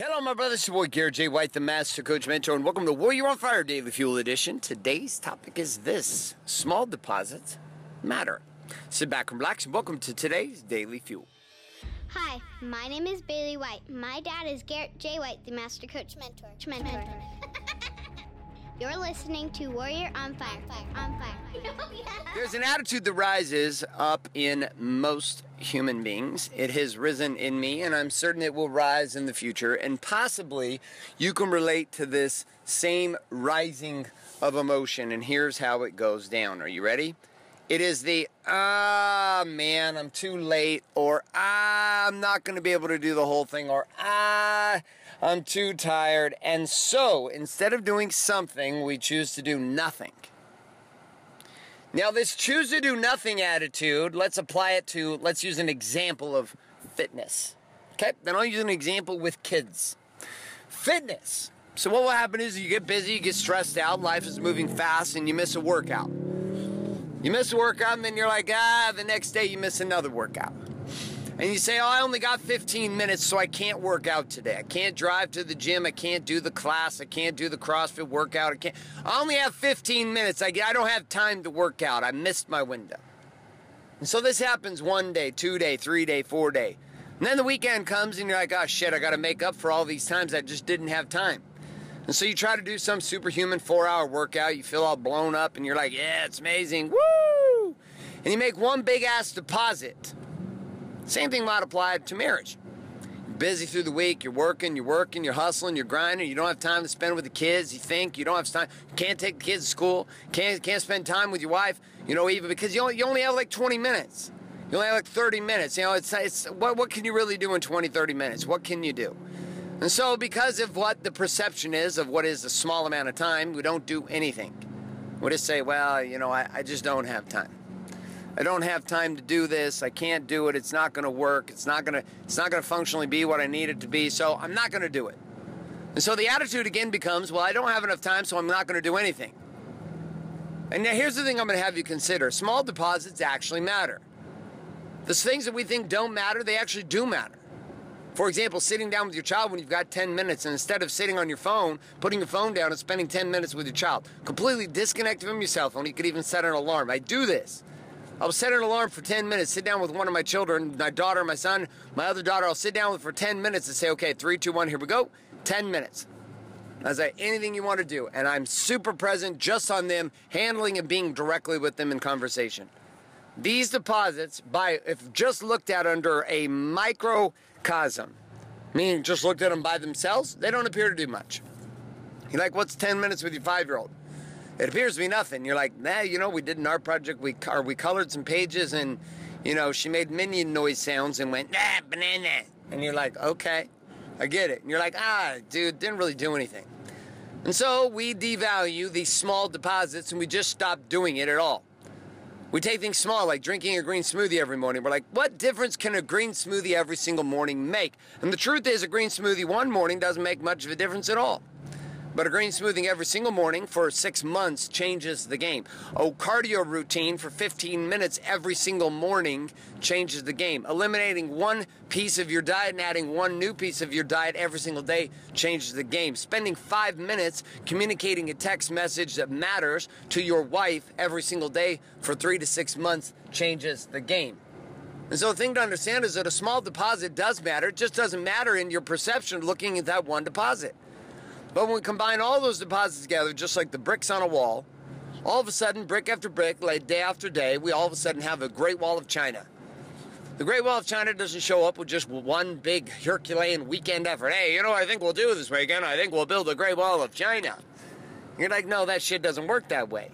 Hello, my brothers. It's your boy Garrett J. White, the Master Coach Mentor, and welcome to Warrior on Fire Daily Fuel Edition. Today's topic is this small deposits matter. Sit back and relax, and welcome to today's Daily Fuel. Hi, my name is Bailey White. My dad is Garrett J. White, the Master Coach Mentor. Mentor. You're listening to Warrior on Fire. Fire, On Fire. There's an attitude that rises up in most human beings. It has risen in me, and I'm certain it will rise in the future. And possibly you can relate to this same rising of emotion. And here's how it goes down. Are you ready? It is the, ah, man, I'm too late, or ah, I'm not going to be able to do the whole thing, or ah, I'm too tired. And so, instead of doing something, we choose to do nothing. Now, this choose to do nothing attitude, let's apply it to, let's use an example of fitness. Okay, then I'll use an example with kids. Fitness. So, what will happen is you get busy, you get stressed out, life is moving fast, and you miss a workout. You miss a workout, and then you're like, ah, the next day you miss another workout. And you say, oh, I only got 15 minutes, so I can't work out today. I can't drive to the gym. I can't do the class. I can't do the CrossFit workout. I can't. I only have 15 minutes. I, I don't have time to work out. I missed my window. And so this happens one day, two day, three day, four day. And then the weekend comes, and you're like, oh, shit, I got to make up for all these times I just didn't have time. And so you try to do some superhuman four hour workout, you feel all blown up, and you're like, yeah, it's amazing, woo! And you make one big ass deposit. Same thing might apply to marriage. You're busy through the week, you're working, you're working, you're hustling, you're grinding, you don't have time to spend with the kids, you think you don't have time, you can't take the kids to school, can't, can't spend time with your wife, you know, even because you only, you only have like 20 minutes. You only have like 30 minutes. You know, it's, it's what, what can you really do in 20, 30 minutes? What can you do? And so, because of what the perception is of what is a small amount of time, we don't do anything. We just say, well, you know, I, I just don't have time. I don't have time to do this. I can't do it. It's not going to work. It's not going to. It's not going to functionally be what I need it to be. So I'm not going to do it. And so the attitude again becomes, well, I don't have enough time, so I'm not going to do anything. And now here's the thing I'm going to have you consider: small deposits actually matter. The things that we think don't matter, they actually do matter. For example, sitting down with your child when you've got 10 minutes, and instead of sitting on your phone, putting your phone down and spending 10 minutes with your child, completely disconnected from your cell phone, you could even set an alarm. I do this. I'll set an alarm for 10 minutes, sit down with one of my children, my daughter, my son, my other daughter. I'll sit down with for 10 minutes and say, okay, three, two, one, here we go. 10 minutes. I say, anything you want to do. And I'm super present just on them, handling and being directly with them in conversation. These deposits, by if just looked at under a microcosm, meaning just looked at them by themselves, they don't appear to do much. You're like, what's 10 minutes with your five year old? It appears to be nothing. You're like, nah, you know, we did an art project, we, or we colored some pages, and, you know, she made minion noise sounds and went, nah, banana. And you're like, okay, I get it. And you're like, ah, dude, didn't really do anything. And so we devalue these small deposits and we just stop doing it at all. We take things small, like drinking a green smoothie every morning. We're like, what difference can a green smoothie every single morning make? And the truth is, a green smoothie one morning doesn't make much of a difference at all. But a green smoothie every single morning for six months changes the game. A cardio routine for 15 minutes every single morning changes the game. Eliminating one piece of your diet and adding one new piece of your diet every single day changes the game. Spending five minutes communicating a text message that matters to your wife every single day for three to six months changes the game. And so the thing to understand is that a small deposit does matter. It just doesn't matter in your perception looking at that one deposit. But when we combine all those deposits together, just like the bricks on a wall, all of a sudden, brick after brick, like day after day, we all of a sudden have a Great Wall of China. The Great Wall of China doesn't show up with just one big Herculean weekend effort. Hey, you know what I think we'll do this weekend? I think we'll build the Great Wall of China. You're like, no, that shit doesn't work that way.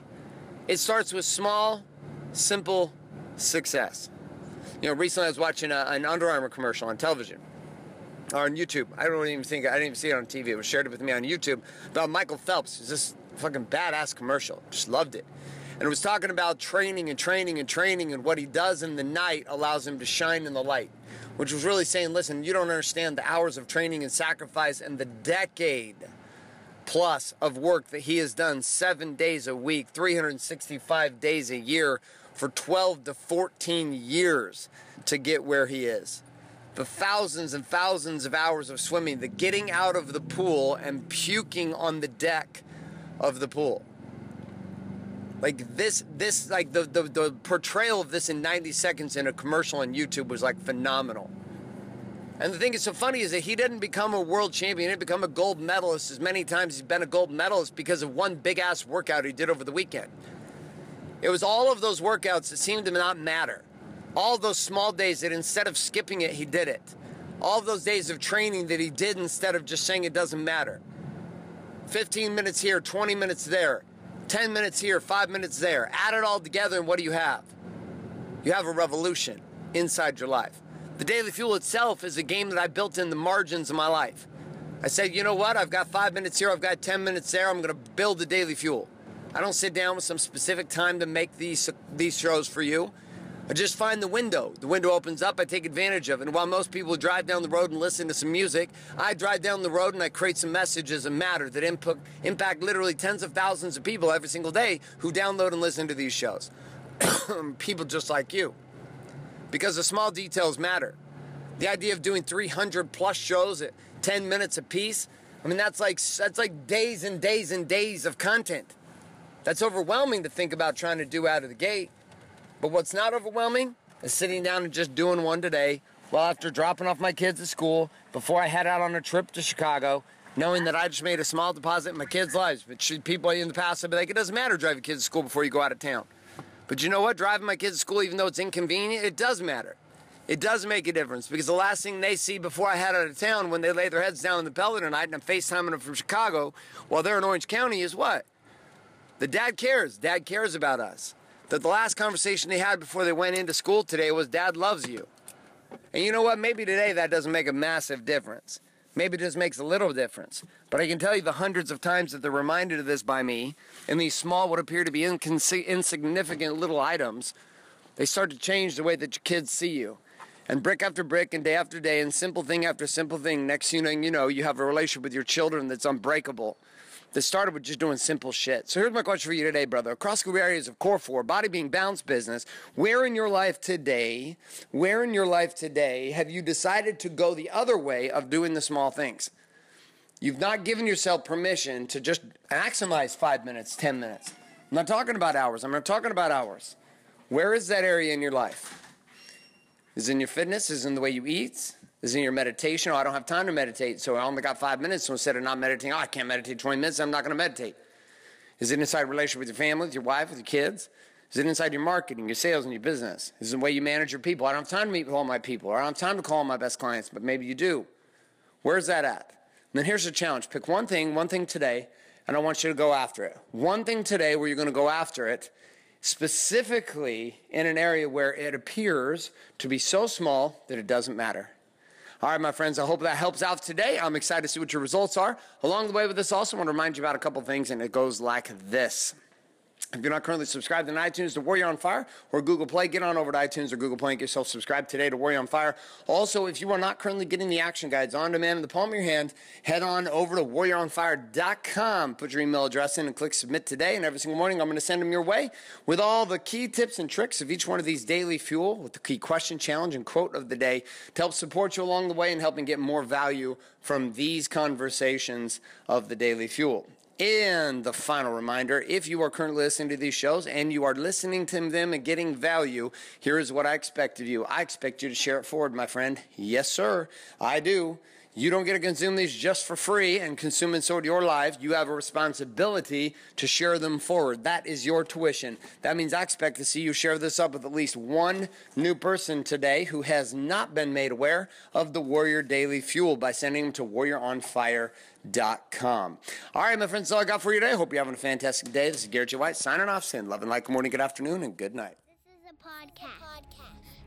It starts with small, simple success. You know, recently I was watching a, an Under Armour commercial on television on YouTube. I don't even think I didn't even see it on TV. It was shared with me on YouTube about Michael Phelps. It's this fucking badass commercial. Just loved it. And it was talking about training and training and training and what he does in the night allows him to shine in the light. Which was really saying, listen, you don't understand the hours of training and sacrifice and the decade plus of work that he has done seven days a week, 365 days a year for 12 to 14 years to get where he is. The thousands and thousands of hours of swimming, the getting out of the pool and puking on the deck of the pool. Like this, this, like the, the, the portrayal of this in 90 seconds in a commercial on YouTube was like phenomenal. And the thing that's so funny is that he didn't become a world champion, he didn't become a gold medalist as many times he's been a gold medalist because of one big ass workout he did over the weekend. It was all of those workouts that seemed to not matter. All those small days that instead of skipping it, he did it. All those days of training that he did instead of just saying it doesn't matter. 15 minutes here, 20 minutes there, 10 minutes here, 5 minutes there. Add it all together, and what do you have? You have a revolution inside your life. The Daily Fuel itself is a game that I built in the margins of my life. I said, you know what? I've got five minutes here, I've got 10 minutes there, I'm going to build the Daily Fuel. I don't sit down with some specific time to make these, these shows for you. I just find the window. The window opens up, I take advantage of it. And while most people drive down the road and listen to some music, I drive down the road and I create some messages that matter that impact, impact literally tens of thousands of people every single day who download and listen to these shows. people just like you. Because the small details matter. The idea of doing 300 plus shows at 10 minutes apiece, I mean, that's like, that's like days and days and days of content. That's overwhelming to think about trying to do out of the gate. But what's not overwhelming is sitting down and just doing one today well after dropping off my kids at school before I head out on a trip to Chicago, knowing that I just made a small deposit in my kids' lives. But people in the past have been like, it doesn't matter driving kids to school before you go out of town. But you know what? Driving my kids to school, even though it's inconvenient, it does matter. It does make a difference because the last thing they see before I head out of town when they lay their heads down in the pellet tonight and I'm FaceTiming them from Chicago while they're in Orange County is what? The dad cares. Dad cares about us that the last conversation they had before they went into school today was Dad loves you. And you know what? Maybe today that doesn't make a massive difference. Maybe it just makes a little difference. But I can tell you the hundreds of times that they're reminded of this by me, in these small, what appear to be insignificant little items, they start to change the way that your kids see you. And brick after brick and day after day and simple thing after simple thing, next thing you know, you have a relationship with your children that's unbreakable that started with just doing simple shit. So here's my question for you today, brother. Across the areas of core four, body being balance business, where in your life today, where in your life today have you decided to go the other way of doing the small things? You've not given yourself permission to just maximize five minutes, 10 minutes. I'm not talking about hours. I'm not talking about hours. Where is that area in your life? Is in your fitness? Is in the way you eat? Is in your meditation. Oh, I don't have time to meditate, so I only got five minutes. So instead of not meditating, oh, I can't meditate 20 minutes, I'm not going to meditate. Is it inside relationship with your family, with your wife, with your kids? Is it inside your marketing, your sales, and your business? Is it the way you manage your people? I don't have time to meet with all my people, or I don't have time to call my best clients, but maybe you do. Where's that at? And then here's the challenge pick one thing, one thing today, and I want you to go after it. One thing today where you're going to go after it, specifically in an area where it appears to be so small that it doesn't matter. All right, my friends, I hope that helps out today. I'm excited to see what your results are. Along the way with this, also want to remind you about a couple things, and it goes like this. If you're not currently subscribed in iTunes to Warrior on Fire or Google Play, get on over to iTunes or Google Play and get yourself subscribed today to Warrior on Fire. Also, if you are not currently getting the action guides on demand in the palm of your hand, head on over to warrioronfire.com. Put your email address in and click submit today. And every single morning, I'm going to send them your way with all the key tips and tricks of each one of these daily fuel with the key question, challenge, and quote of the day to help support you along the way and helping get more value from these conversations of the daily fuel. And the final reminder if you are currently listening to these shows and you are listening to them and getting value, here is what I expect of you. I expect you to share it forward, my friend. Yes, sir, I do. You don't get to consume these just for free and consume and sort your life. You have a responsibility to share them forward. That is your tuition. That means I expect to see you share this up with at least one new person today who has not been made aware of the Warrior Daily Fuel by sending them to warrioronfire.com. All right, my friends, that's all I got for you today. Hope you're having a fantastic day. This is Garrett J. White signing off, saying love and light, good morning, good afternoon, and good night. This is a podcast.